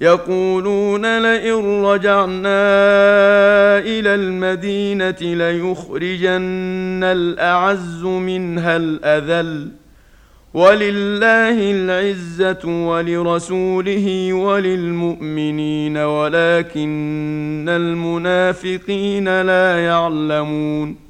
يقولون لئن رجعنا إلى المدينة ليخرجن الأعز منها الأذل. ولله العزة ولرسوله وللمؤمنين ولكن المنافقين لا يعلمون.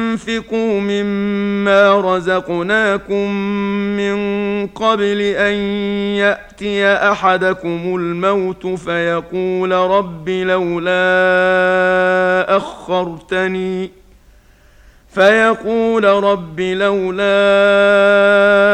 وانفقوا مما رزقناكم من قبل أن يأتي أحدكم الموت فيقول رب لولا أخرتني فيقول رب لولا